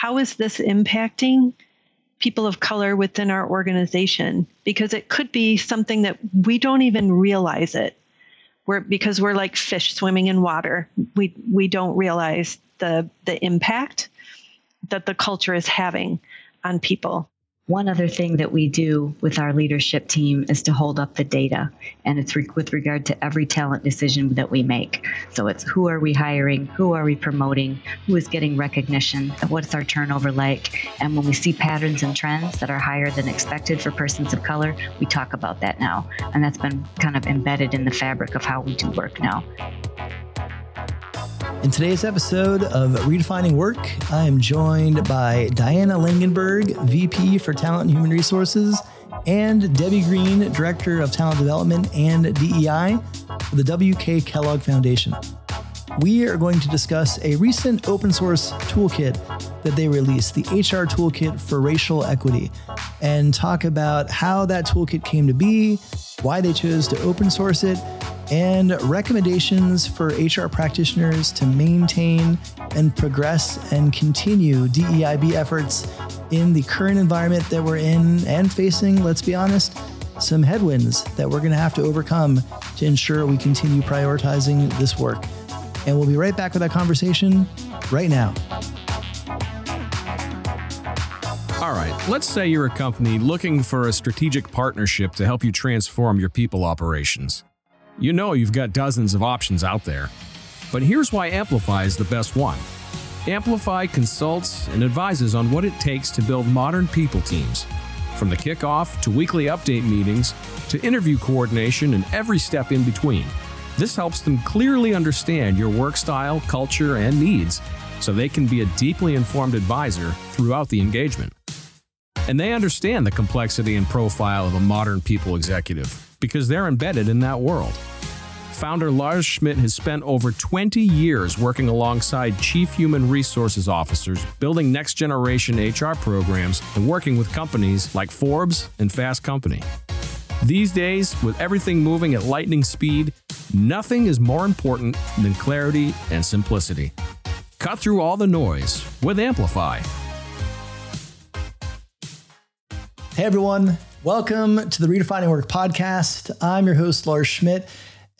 how is this impacting people of color within our organization? Because it could be something that we don't even realize it. We're, because we're like fish swimming in water. We we don't realize the the impact that the culture is having on people. One other thing that we do with our leadership team is to hold up the data, and it's re- with regard to every talent decision that we make. So it's who are we hiring, who are we promoting, who is getting recognition, what's our turnover like, and when we see patterns and trends that are higher than expected for persons of color, we talk about that now, and that's been kind of embedded in the fabric of how we do work now. In today's episode of Redefining Work, I am joined by Dianna Langenburg, VP for Talent and Human Resources, and Debbie Green, Director of Talent Development and DEI for the W.K. Kellogg Foundation. We are going to discuss a recent open source toolkit that they released, the HR Toolkit for Racial Equity, and talk about how that toolkit came to be, why they chose to open source it, and recommendations for HR practitioners to maintain and progress and continue DEIB efforts in the current environment that we're in and facing, let's be honest, some headwinds that we're going to have to overcome to ensure we continue prioritizing this work. And we'll be right back with that conversation right now. All right, let's say you're a company looking for a strategic partnership to help you transform your people operations. You know you've got dozens of options out there. But here's why Amplify is the best one. Amplify consults and advises on what it takes to build modern people teams, from the kickoff to weekly update meetings to interview coordination and every step in between. This helps them clearly understand your work style, culture, and needs so they can be a deeply informed advisor throughout the engagement. And they understand the complexity and profile of a modern people executive because they're embedded in that world. Founder Lars Schmidt has spent over 20 years working alongside chief human resources officers, building next generation HR programs, and working with companies like Forbes and Fast Company. These days, with everything moving at lightning speed, nothing is more important than clarity and simplicity. Cut through all the noise with Amplify. Hey everyone, welcome to the Redefining Work podcast. I'm your host, Lars Schmidt.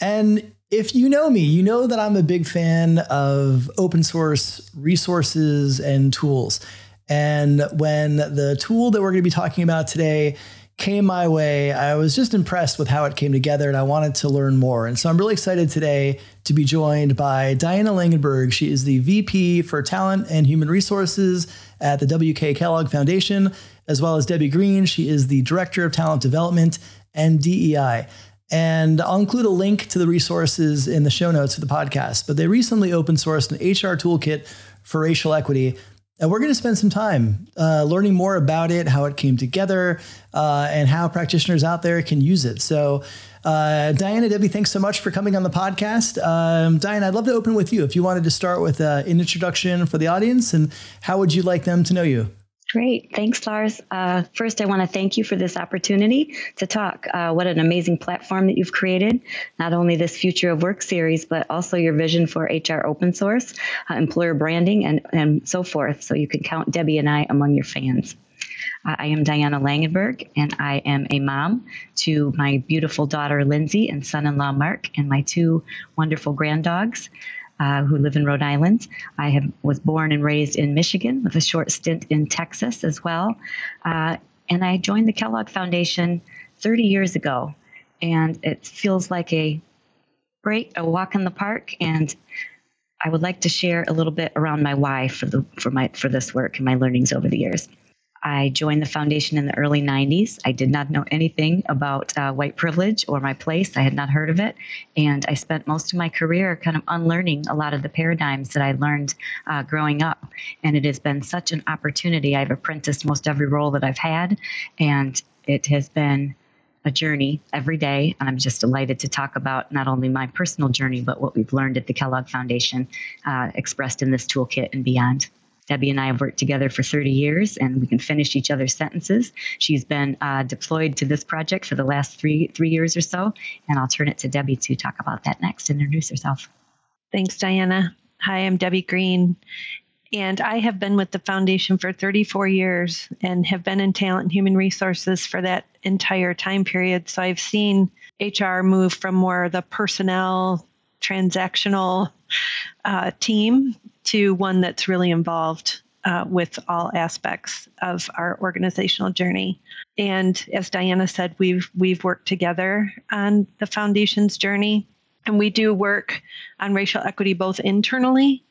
And if you know me, you know that I'm a big fan of open source resources and tools. And when the tool that we're going to be talking about today came my way, I was just impressed with how it came together and I wanted to learn more. And so I'm really excited today to be joined by Dianna Langenburg. She is the VP for Talent and Human Resources at the W.K. Kellogg Foundation as well as Debbie Green. She is the Director of Talent Development and DEI. And I'll include a link to the resources in the show notes for the podcast. But they recently open sourced an HR toolkit for racial equity. And we're going to spend some time uh, learning more about it, how it came together, uh, and how practitioners out there can use it. So, uh, Dianna, Debbie, thanks so much for coming on the podcast. Um, Dianna, I'd love to open with you if you wanted to start with uh, an introduction for the audience and how would you like them to know you? Great. Thanks, Lars. Uh, first, I want to thank you for this opportunity to talk. Uh, what an amazing platform that you've created. Not only this Future of Work series, but also your vision for HR open source, uh, employer branding, and, and so forth. So you can count Debbie and I among your fans. Uh, I am Dianna Langenburg, and I am a mom to my beautiful daughter Lindsay and son in law Mark, and my two wonderful granddogs uh, who live in Rhode Island. I have, was born and raised in Michigan with a short stint in Texas as well. Uh, and I joined the Kellogg Foundation 30 years ago. And it feels like a great a walk in the park. And I would like to share a little bit around my why for the for my for this work and my learnings over the years. I joined the foundation in the early 90s. I did not know anything about uh, white privilege or my place. I had not heard of it. And I spent most of my career kind of unlearning a lot of the paradigms that I learned uh, growing up. And it has been such an opportunity. I've apprenticed most every role that I've had, and it has been a journey every day. And I'm just delighted to talk about not only my personal journey, but what we've learned at the Kellogg Foundation, uh, expressed in this toolkit and beyond. Debbie and I have worked together for 30 years, and we can finish each other's sentences. She's been uh, deployed to this project for the last three three years or so, and I'll turn it to Debbie to talk about that next. Introduce herself. Thanks, Dianna. Hi, I'm Debbie Green. And I have been with the foundation for 34 years and have been in talent and human resources for that entire time period. So I've seen HR move from more the personnel, transactional uh, team to one that's really involved uh, with all aspects of our organizational journey. And as Dianna said, we've we've worked together on the foundation's journey, and we do work on racial equity both internally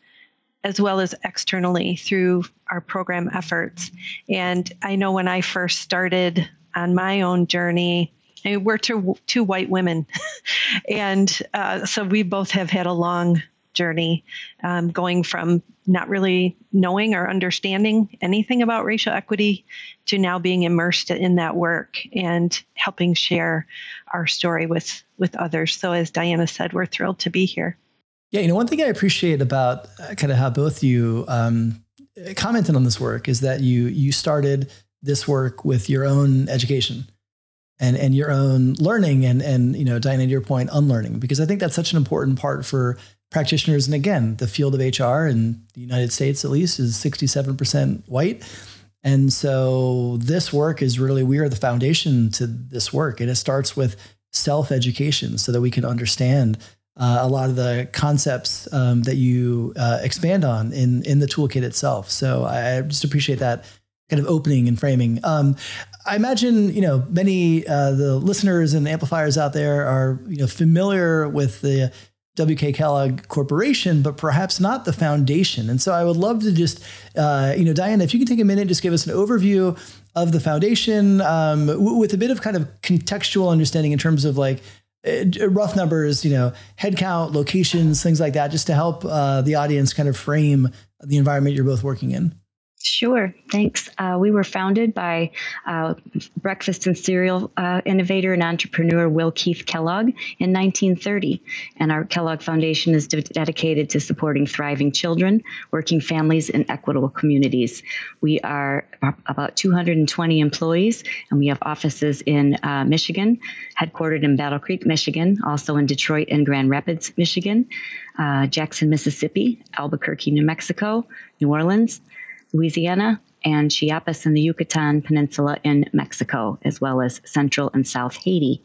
as well as externally through our program efforts. And I know when I first started on my own journey, I mean, we're two, two white women. and uh, so we both have had a long journey um, going from not really knowing or understanding anything about racial equity to now being immersed in that work and helping share our story with with others. So as Dianna said we're thrilled to be here. Yeah, you know, one thing I appreciate about uh, kind of how both you um, commented on this work is that you you started this work with your own education and and your own learning and and you know, Dianna, to your point, unlearning because I think that's such an important part for practitioners. And again, the field of HR in the United States, at least, is sixty seven percent white. And so this work is really we are the foundation to this work, and it starts with self education so that we can understand uh, a lot of the concepts um, that you uh, expand on in in the toolkit itself. So I just appreciate that kind of opening and framing. Um, I imagine you know many uh, the listeners and amplifiers out there are you know familiar with the WK Kellogg Corporation, but perhaps not the foundation. And so I would love to just, uh, you know, Dianna, if you can take a minute, just give us an overview of the foundation um, w- with a bit of kind of contextual understanding in terms of like uh, rough numbers, you know, headcount, locations, things like that, just to help uh, the audience kind of frame the environment you're both working in. Sure, thanks. Uh, we were founded by uh, breakfast and cereal uh, innovator and entrepreneur Will Keith Kellogg in 1930. And our Kellogg Foundation is de- dedicated to supporting thriving children, working families, and equitable communities. We are about 220 employees, and we have offices in uh, Michigan, headquartered in Battle Creek, Michigan, also in Detroit and Grand Rapids, Michigan, uh, Jackson, Mississippi, Albuquerque, New Mexico, New Orleans. Louisiana, and Chiapas in the Yucatan Peninsula in Mexico, as well as Central and South Haiti.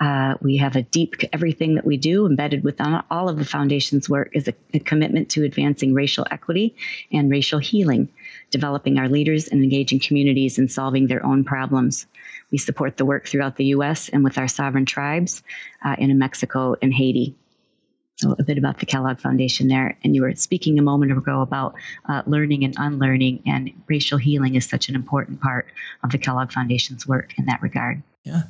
Uh, we have a deep, everything that we do embedded within all of the foundation's work is a, a, commitment to advancing racial equity and racial healing, developing our leaders and engaging communities in solving their own problems. We support the work throughout the U.S. and with our sovereign tribes uh, in Mexico and Haiti. A bit about the Kellogg Foundation there. And you were speaking a moment ago about uh, learning and unlearning, and racial healing is such an important part of the Kellogg Foundation's work in that regard. Yeah.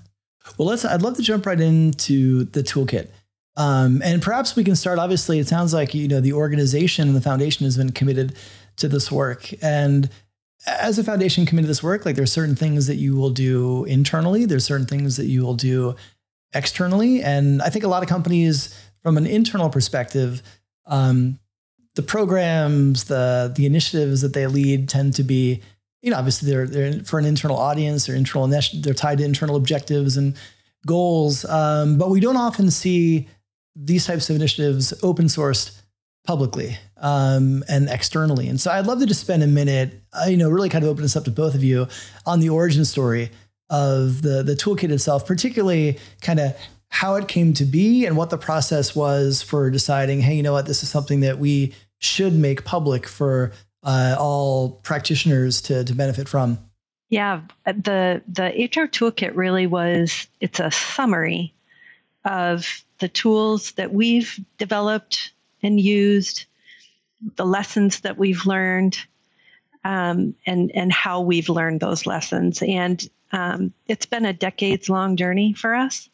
Well, let's. I'd love to jump right into the toolkit. Um, and perhaps we can start. Obviously, it sounds like you know the organization and the foundation has been committed to this work. And as a foundation committed to this work, like there's certain things that you will do internally. There's certain things that you will do externally. And I think a lot of companies from an internal perspective, um, the programs, the the initiatives that they lead tend to be, you know, obviously they're they're for an internal audience, they're internal, they're tied to internal objectives and goals. Um, but we don't often see these types of initiatives open sourced publicly um, and externally. And so I'd love to just spend a minute, uh, you know, really kind of open this up to both of you on the origin story of the the toolkit itself, particularly kind of how it came to be and what the process was for deciding, hey, you know what, this is something that we should make public for uh, all practitioners to, to benefit from. Yeah, the the HR toolkit really was it's a summary of the tools that we've developed and used, the lessons that we've learned, um, and and how we've learned those lessons. And um, it's been a decades long journey for us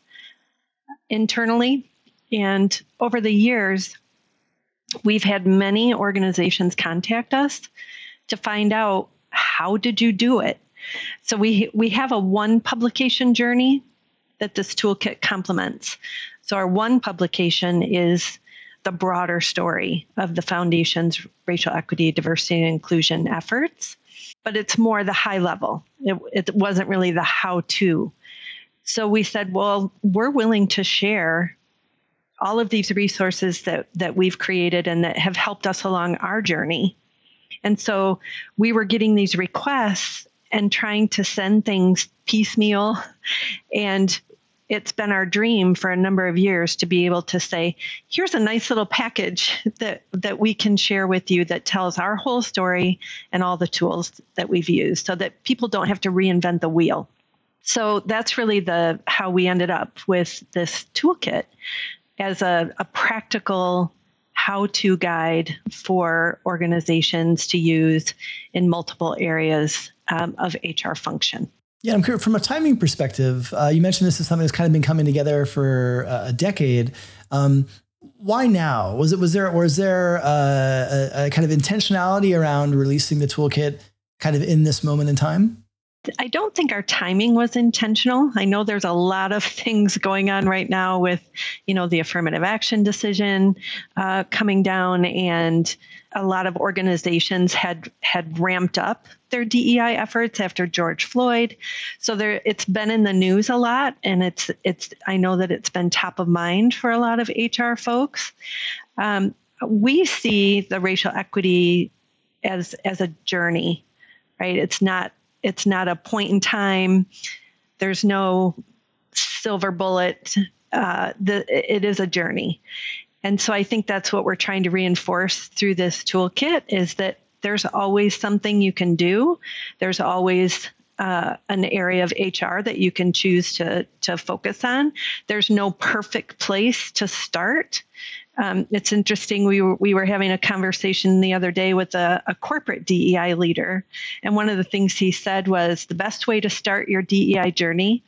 internally. And over the years, we've had many organizations contact us to find out how did you do it. So we we have a one publication journey that this toolkit complements. So our one publication is the broader story of the foundation's racial equity, diversity, and inclusion efforts, but it's more the high level. It, it wasn't really the how to so we said, well, we're willing to share all of these resources that, that we've created and that have helped us along our journey And so we were getting these requests and trying to send things piecemeal. And it's been our dream for a number of years to be able to say, here's a nice little package that, that we can share with you that tells our whole story and all the tools that we've used so that people don't have to reinvent the wheel. So that's really the how we ended up with this toolkit as a, a practical how-to guide for organizations to use in multiple areas um, of HR function. Yeah, I'm curious, from a timing perspective, uh, you mentioned this is something that's kind of been coming together for uh, a decade. Um, why now? Was it was there is there uh, a, a, kind of intentionality around releasing the toolkit kind of in this moment in time? I don't think our timing was intentional. I know there's a lot of things going on right now with, you know, the affirmative action decision uh, coming down, and a lot of organizations had had ramped up their DEI efforts after George Floyd. So there, it's been in the news a lot, and it's it's. I know that it's been top of mind for a lot of HR folks. Um, we see the racial equity as as a journey, right? It's not it's not a point in time. There's no silver bullet. Uh, the, it is a journey. And so I think that's what we're trying to reinforce through this toolkit is that there's always something you can do. There's always uh, an area of HR that you can choose to to focus on. There's no perfect place to start. Um, it's interesting. We were we were having a conversation the other day with a, a corporate DEI leader, and one of the things he said was the best way to start your DEI journey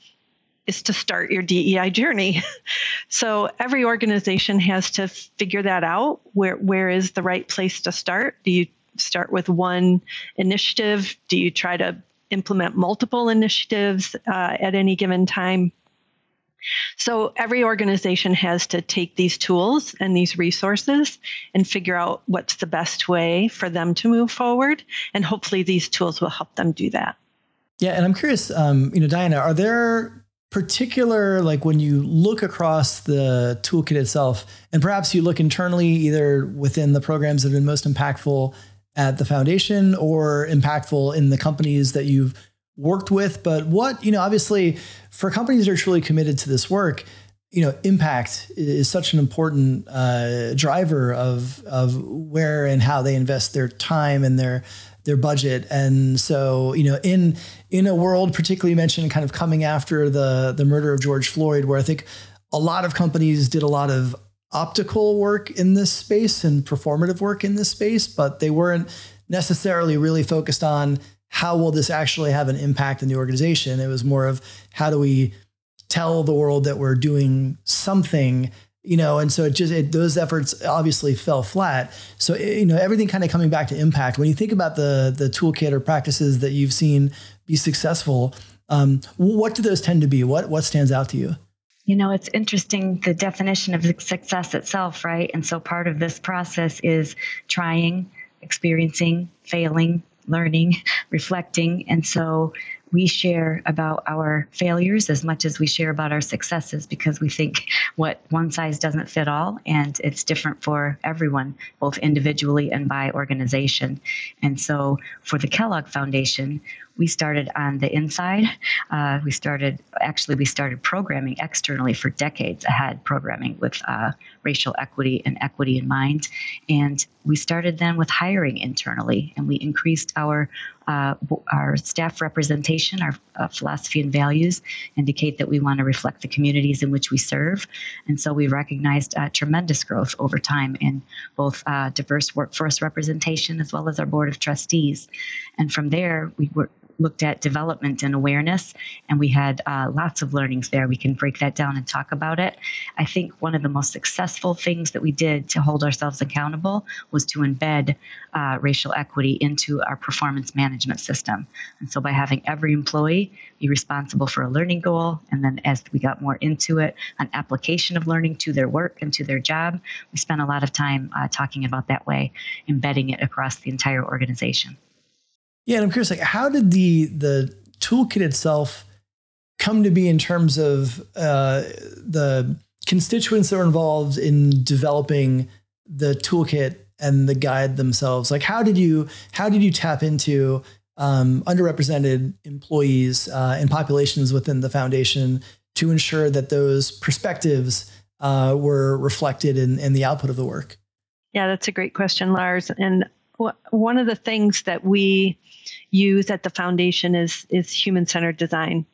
is to start your DEI journey. so every organization has to figure that out. Where where is the right place to start? Do you start with one initiative? Do you try to implement multiple initiatives uh, at any given time. So every organization has to take these tools and these resources and figure out what's the best way for them to move forward. And hopefully these tools will help them do that. Yeah, and I'm curious, um, you know, Dianna, are there particular like when you look across the toolkit itself, and perhaps you look internally, either within the programs that have been most impactful at the foundation or impactful in the companies that you've worked with. But what, you know, obviously for companies that are truly committed to this work, you know, impact is such an important uh, driver of of where and how they invest their time and their their budget. And so, you know, in in a world, particularly mentioned kind of coming after the the murder of George Floyd, where I think a lot of companies did a lot of optical work in this space and performative work in this space, but they weren't necessarily really focused on how will this actually have an impact in the organization. It was more of how do we tell the world that we're doing something you know and so it just it, those efforts obviously fell flat so you know everything kind of coming back to impact when you think about the the toolkit or practices that you've seen be successful um, what do those tend to be what what stands out to you you know, it's interesting the definition of success itself, right? And so part of this process is trying, experiencing, failing, learning, reflecting. And so we share about our failures as much as we share about our successes because we think what one size doesn't fit all and it's different for everyone both individually and by organization and so for the kellogg foundation we started on the inside uh, we started actually we started programming externally for decades ahead programming with uh, racial equity and equity in mind and we started then with hiring internally and we increased our uh, our staff representation, our uh, philosophy and values indicate that we want to reflect the communities in which we serve. And so we recognized uh, tremendous growth over time in both uh, diverse workforce representation as well as our board of trustees. And from there, we were looked at development and awareness, and we had uh, lots of learnings there. We can break that down and talk about it. I think one of the most successful things that we did to hold ourselves accountable was to embed uh, racial equity into our performance management system. And so by having every employee be responsible for a learning goal, and then as we got more into it, an application of learning to their work and to their job, we spent a lot of time uh, talking about that way, embedding it across the entire organization. Yeah, and I'm curious, like, how did the the toolkit itself come to be in terms of uh, the constituents that are involved in developing the toolkit and the guide themselves. Like, how did you how did you tap into um, underrepresented employees uh, and populations within the foundation to ensure that those perspectives uh, were reflected in, in the output of the work? Yeah, that's a great question, Lars. And one of the things that we use at the foundation is is human centered design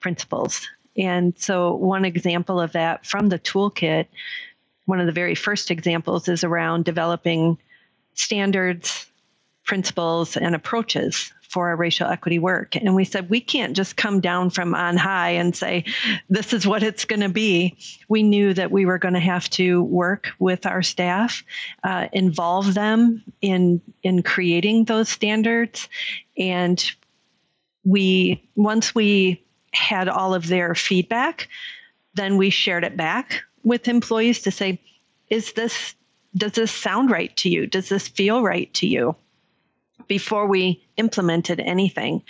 principles. And so, one example of that from the toolkit, one of the very first examples is around developing standards, principles, and approaches for our racial equity work. And we said, we can't just come down from on high and say, this is what it's going to be. We knew that we were going to have to work with our staff, uh, involve them in, in creating those standards. And we, once we had all of their feedback, then we shared it back with employees to say, is this, does this sound right to you? Does this feel right to you? Before we implemented anything.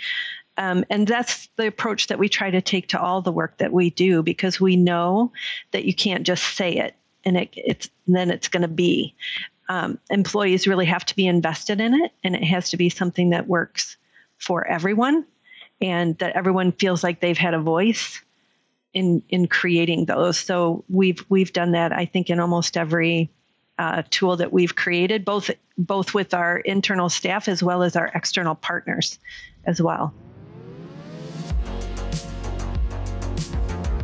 Um, and that's the approach that we try to take to all the work that we do because we know that you can't just say it and it, it's then it's going to be. Um, employees really have to be invested in it, and it has to be something that works for everyone, and that everyone feels like they've had a voice in in creating those. So we've we've done that, I think, in almost every uh, tool that we've created, both both with our internal staff as well as our external partners as well.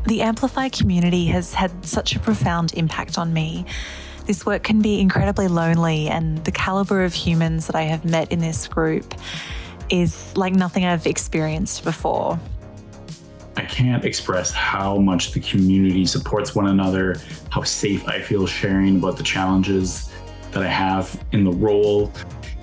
The Amplify community has had such a profound impact on me. This work can be incredibly lonely, and the caliber of humans that I have met in this group is like nothing I've experienced before. I can't express how much the community supports one another, how safe I feel sharing about the challenges that I have in the role.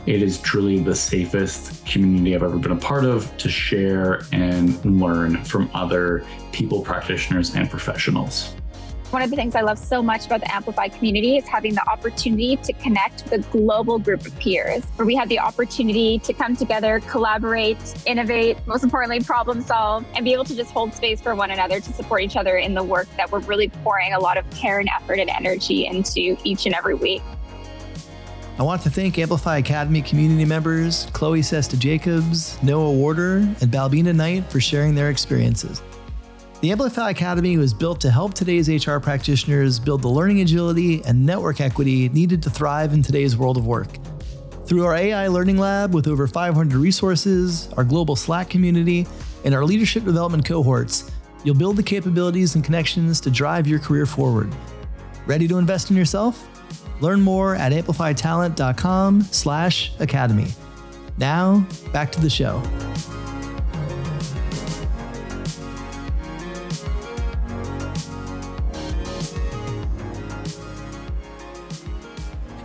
It is truly the safest community I've ever been a part of to share and learn from other people, practitioners, and professionals. One of the things I love so much about the Amplify community is having the opportunity to connect with a global group of peers, where we have the opportunity to come together, collaborate, innovate, most importantly, problem solve, and be able to just hold space for one another to support each other in the work that we're really pouring a lot of care and effort and energy into each and every week. I want to thank Amplify Academy community members Chloe Sesta Jacobs, Noah Warder, and Balbina Knight for sharing their experiences. The Amplify Academy was built to help today's HR practitioners build the learning agility and network equity needed to thrive in today's world of work. Through our AI Learning Lab with over 500 resources, our global Slack community, and our leadership development cohorts, you'll build the capabilities and connections to drive your career forward. Ready to invest in yourself? Learn more at amplifytalent.com/academy. Now, back to the show.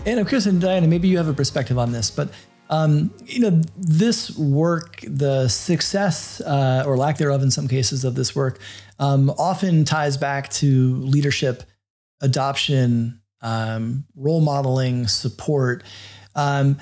And I'm curious, and Dianna, maybe you have a perspective on this, but um, you know, this work, the success uh, or lack thereof in some cases of this work, um, often ties back to leadership, adoption, um, role modeling, support. Um,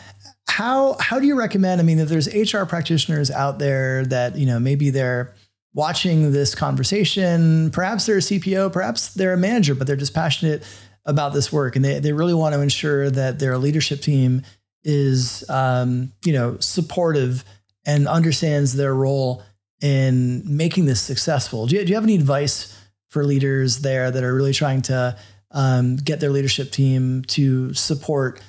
how how do you recommend? I mean, if there's HR practitioners out there that you know maybe they're watching this conversation, perhaps they're a CPO, perhaps they're a manager, but they're just passionate about this work, and they they really want to ensure that their leadership team is um, you know supportive and understands their role in making this successful. Do you, do you have any advice for leaders there that are really trying to um, get their leadership team to support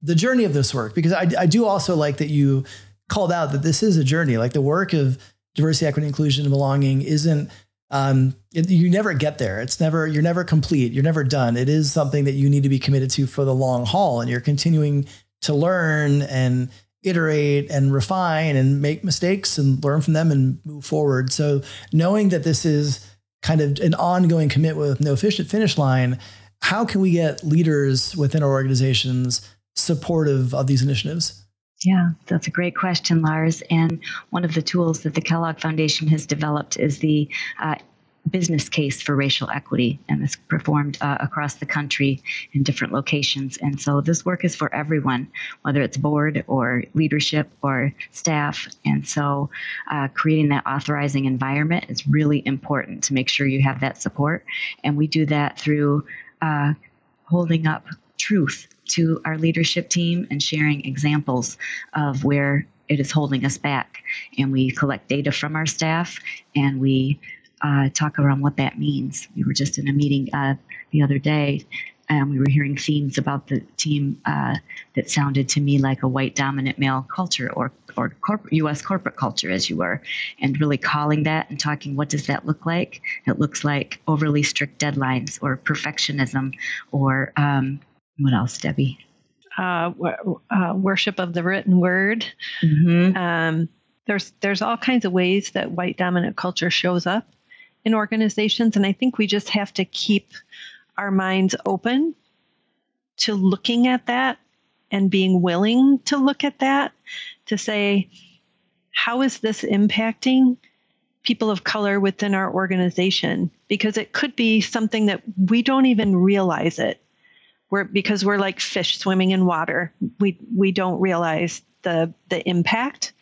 the journey of this work? Because I, I do also like that you called out that this is a journey. Like the work of diversity, equity, inclusion, and belonging isn't um, it, you never get there. It's never you're never complete. You're never done. It is something that you need to be committed to for the long haul, and you're continuing to learn and iterate and refine and make mistakes and learn from them and move forward. So knowing that this is kind of an ongoing commitment with no finish line, how can we get leaders within our organizations supportive of these initiatives? Yeah, that's a great question, Lars. And one of the tools that the Kellogg Foundation has developed is the uh, business case for racial equity, and it's performed uh, across the country in different locations. And so this work is for everyone, whether it's board or leadership or staff. And so uh, creating that authorizing environment is really important to make sure you have that support. And we do that through uh, holding up truth to our leadership team and sharing examples of where it is holding us back. And we collect data from our staff and we uh, talk around what that means. We were just in a meeting uh, the other day and we were hearing themes about the team uh, that sounded to me like a white dominant male culture or or corporate, U.S. corporate culture, as you were, and really calling that and talking what does that look like? It looks like overly strict deadlines or perfectionism or um, what else, Debbie? Uh, uh, worship of the written word. Mm-hmm. Um, there's there's all kinds of ways that white dominant culture shows up in organizations, and I think we just have to keep our minds open to looking at that and being willing to look at that to say, how is this impacting people of color within our organization? Because it could be something that we don't even realize it. We're, because we're like fish swimming in water. We we don't realize the the impact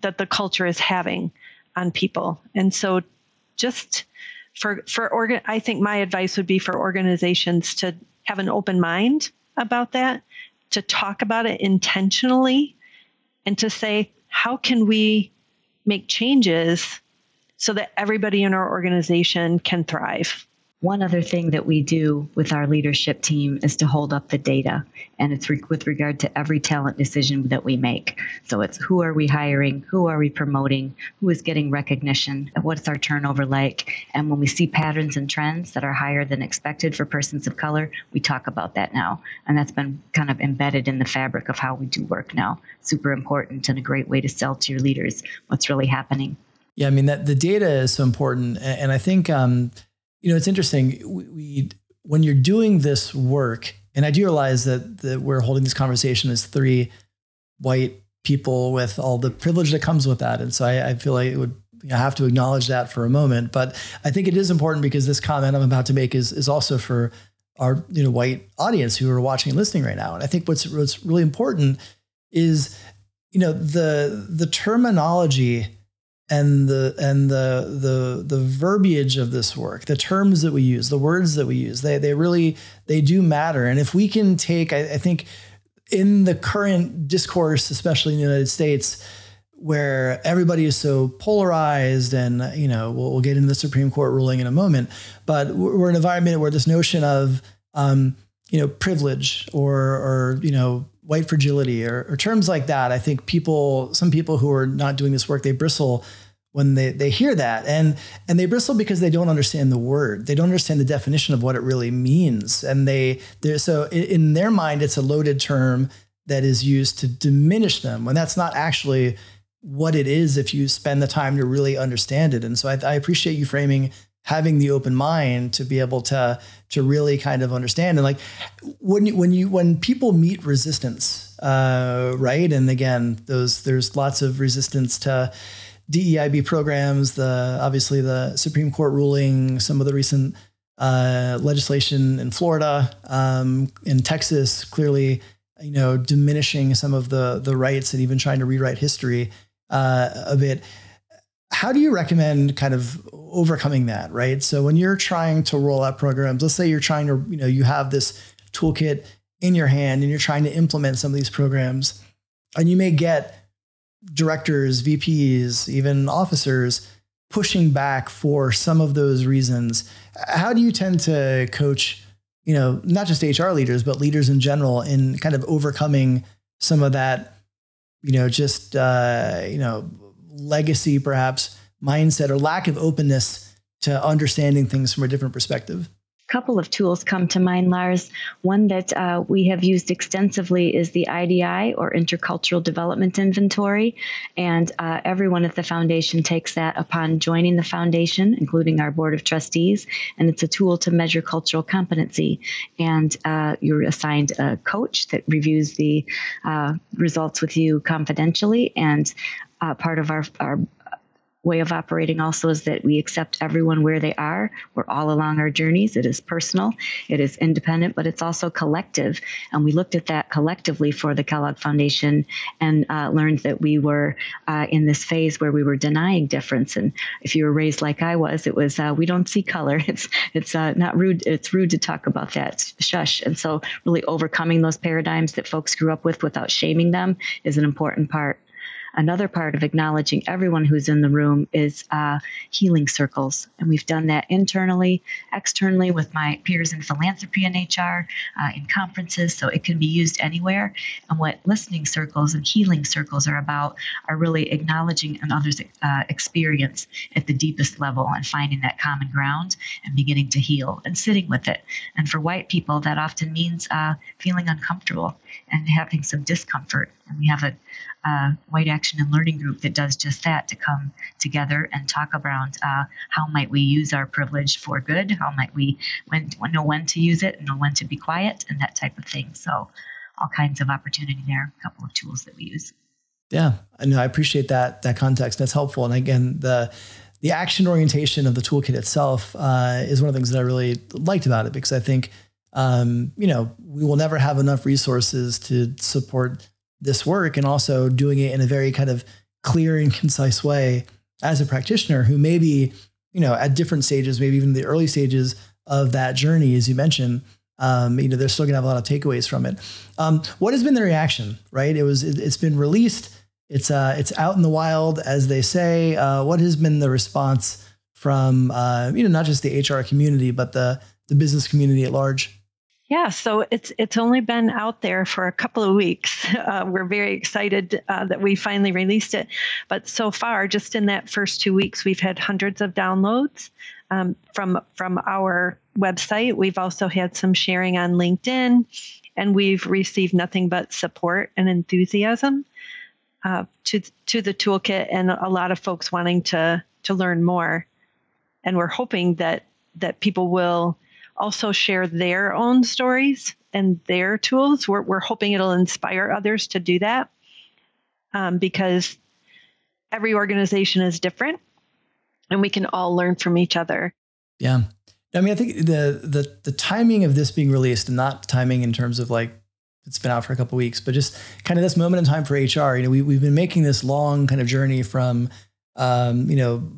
that the culture is having on people. And so just for for organ I think my advice would be for organizations to have an open mind about that, to talk about it intentionally and to say how can we make changes so that everybody in our organization can thrive. One other thing that we do with our leadership team is to hold up the data, and it's re- with regard to every talent decision that we make. So it's who are we hiring, who are we promoting, who is getting recognition, what's our turnover like, and when we see patterns and trends that are higher than expected for persons of color, we talk about that now, and that's been kind of embedded in the fabric of how we do work now. Super important and a great way to sell to your leaders what's really happening. Yeah, I mean that the data is so important, and I think um, you know, it's interesting. We, we, when you're doing this work, and I do realize that that we're holding this conversation as three white people with all the privilege that comes with that, and so I, I feel like it would I have to acknowledge that for a moment. But I think it is important because this comment I'm about to make is is also for our you know white audience who are watching and listening right now. And I think what's what's really important is you know the the terminology and the and the the the verbiage of this work, the terms that we use, the words that we use, they they really they do matter. And if we can take, I, I think, in the current discourse, especially in the United States, where everybody is so polarized, and you know, we'll, we'll get into the Supreme Court ruling in a moment, but we're in an environment where this notion of um, you know privilege or or you know white fragility or, or, terms like that. I think people, some people who are not doing this work, they bristle when they, they hear that. And and they bristle because they don't understand the word. They don't understand the definition of what it really means. And they so in their mind it's a loaded term that is used to diminish them when that's not actually what it is if you spend the time to really understand it. And so I, I appreciate you framing having the open mind to be able to to really kind of understand. And like when you when you when people meet resistance uh, right? And again those there's lots of resistance to DEIB programs the obviously the Supreme Court ruling some of the recent uh, legislation in Florida um, in Texas clearly you know diminishing some of the the rights and even trying to rewrite history uh, a bit how do you recommend kind of overcoming that right? So when you're trying to roll out programs let's say you're trying to you know you have this toolkit in your hand and you're trying to implement some of these programs and you may get directors vps even officers pushing back for some of those reasons. How do you tend to coach you know not just hr leaders but leaders in general in kind of overcoming some of that you know just uh, you know legacy, perhaps, mindset or lack of openness to understanding things from a different perspective? Couple of tools come to mind, Lars. One that uh, we have used extensively is the IDI or Intercultural Development Inventory. And uh, everyone at the foundation takes that upon joining the foundation, including our board of trustees. And it's a tool to measure cultural competency. And uh, you're assigned a coach that reviews the uh, results with you confidentially. And uh, part of our, our way of operating also is that we accept everyone where they are. We're all along our journeys. It is personal, it is independent, but it's also collective. And we looked at that collectively for the Kellogg Foundation and uh, learned that we were uh, in this phase where we were denying difference. And if you were raised like I was, it was uh, we don't see color. It's it's uh, not rude. It's rude to talk about that. Shush. And so, really overcoming those paradigms that folks grew up with without shaming them is an important part another part of acknowledging everyone who's in the room is uh, healing circles. And we've done that internally, externally with my peers in philanthropy and HR, uh, in conferences, so it can be used anywhere. And what listening circles and healing circles are about are really acknowledging another's uh, experience at the deepest level and finding that common ground and beginning to heal and sitting with it. And for white people, that often means uh, feeling uncomfortable and having some discomfort. And we have a, White Action and Learning Group that does just that to come together and talk around uh, how might we use our privilege for good, how might we when, know when to use it and know when to be quiet, and that type of thing. So, all kinds of opportunity there. A couple of tools that we use. Yeah, I know. I appreciate that that context. That's helpful. And again, the the action orientation of the toolkit itself uh, is one of the things that I really liked about it because I think um, you know we will never have enough resources to support this work and also doing it in a very kind of clear and concise way as a practitioner who maybe, you know, at different stages, maybe even the early stages of that journey, as you mentioned, um, you know, they're still gonna have a lot of takeaways from it. Um, what has been the reaction, right? It was, it, has been released. It's, uh, it's out in the wild, as they say. Uh, what has been the response from, uh, you know, not just the HR community, but the, the business community at large? Yeah, so it's it's only been out there for a couple of weeks. Uh, we're very excited uh, that we finally released it, but so far, just in that first two weeks, we've had hundreds of downloads um, from from our website. We've also had some sharing on LinkedIn, and we've received nothing but support and enthusiasm uh, to to the toolkit, and a lot of folks wanting to to learn more. And we're hoping that that people will also share their own stories and their tools. We're, we're hoping it'll inspire others to do that um, because every organization is different and we can all learn from each other. Yeah. I mean, I think the the the timing of this being released, and not timing in terms of like it's been out for a couple weeks, but just kind of this moment in time for HR. You know, we we've been making this long kind of journey from, um, you know,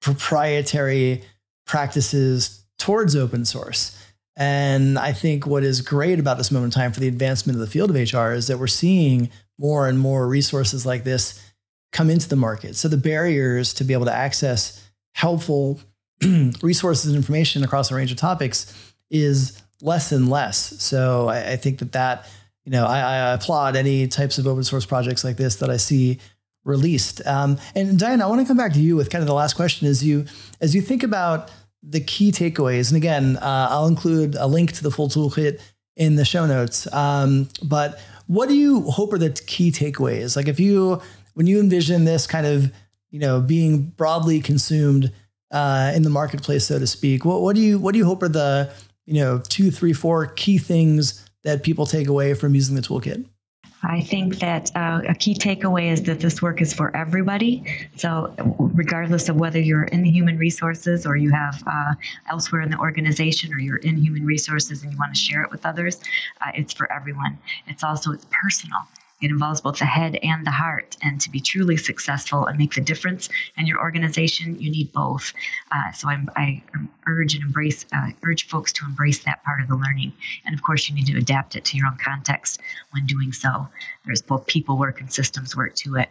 proprietary practices towards open source. And I think what is great about this moment in time for the advancement of the field of HR is that we're seeing more and more resources like this come into the market. So the barriers to be able to access helpful resources and information across a range of topics is less and less. So I, I think that that, you know, I, I, applaud any types of open source projects like this that I see released. Um, and Diane, I want to come back to you with kind of the last question: as you as you think about the key takeaways. And again, uh, I'll include a link to the full toolkit in the show notes. Um, but what do you hope are the key takeaways? Like if you, when you envision this kind of, you know, being broadly consumed uh, in the marketplace, so to speak, what, what do you, what do you hope are the, you know, two, three, four key things that people take away from using the toolkit? I think that uh, a key takeaway is that this work is for everybody. So, regardless of whether you're in the human resources or you have uh, elsewhere in the organization or you're in human resources and you want to share it with others, uh, it's for everyone. It's also it's personal. It involves both the head and the heart. And to be truly successful and make the difference in your organization, you need both. Uh, so I'm, i urge and embrace, uh, urge folks to embrace that part of the learning. And of course, you need to adapt it to your own context when doing so. There's both people work and systems work to it.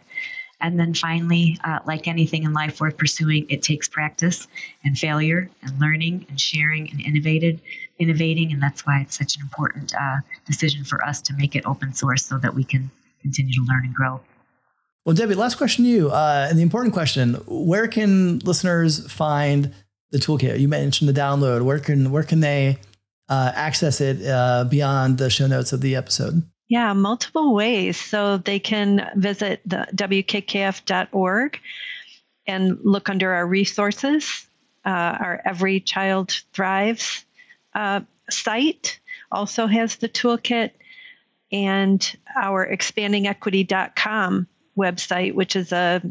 And then finally, uh, like anything in life worth pursuing, it takes practice and failure and learning and sharing and innovated, innovating. And that's why it's such an important uh, decision for us to make it open source so that we can continue to learn and grow. Well, Debbie, last question to you. Uh, and the important question where can listeners find the toolkit? You mentioned the download. Where can, where can they uh, access it uh, beyond the show notes of the episode? Yeah, multiple ways. So they can visit the wkkf.org and look under our resources. Uh, our Every Child Thrives uh, site also has the toolkit and our expandingequity.com website, which is a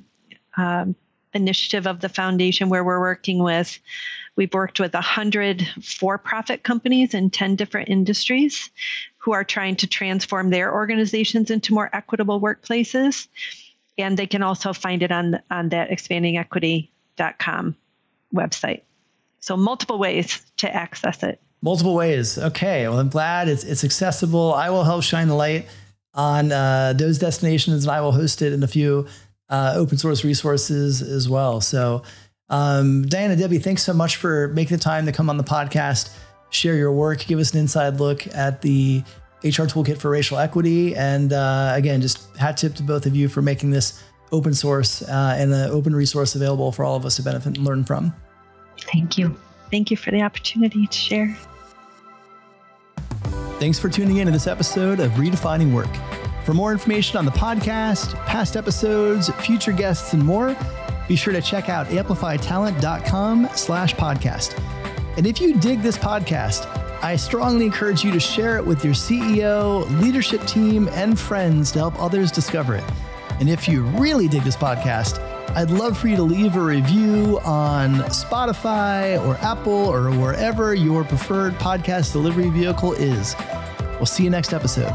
um, initiative of the foundation where we're working with we've worked with 100 for-profit companies in 10 different industries who are trying to transform their organizations into more equitable workplaces. And they can also find it on on that expandingequity.com website. So multiple ways to access it multiple ways okay well i'm glad it's, it's accessible i will help shine the light on uh, those destinations and i will host it in a few uh, open source resources as well. So, um, Dianna, Debbie, thanks so much for making the time to come on the podcast, share your work, give us an inside look at the HR Toolkit for Racial Equity. And uh, again, just hat tip to both of you for making this open source uh, and an open resource available for all of us to benefit and learn from. Thank you. Thank you for the opportunity to share. Thanks for tuning in to this episode of Redefining Work. For more information on the podcast, past episodes, future guests, and more, be sure to check out amplifytalent.com slash podcast. And if you dig this podcast, I strongly encourage you to share it with your CEO, leadership team, and friends to help others discover it. And if you really dig this podcast, I'd love for you to leave a review on Spotify or Apple or wherever your preferred podcast delivery vehicle is. We'll see you next episode.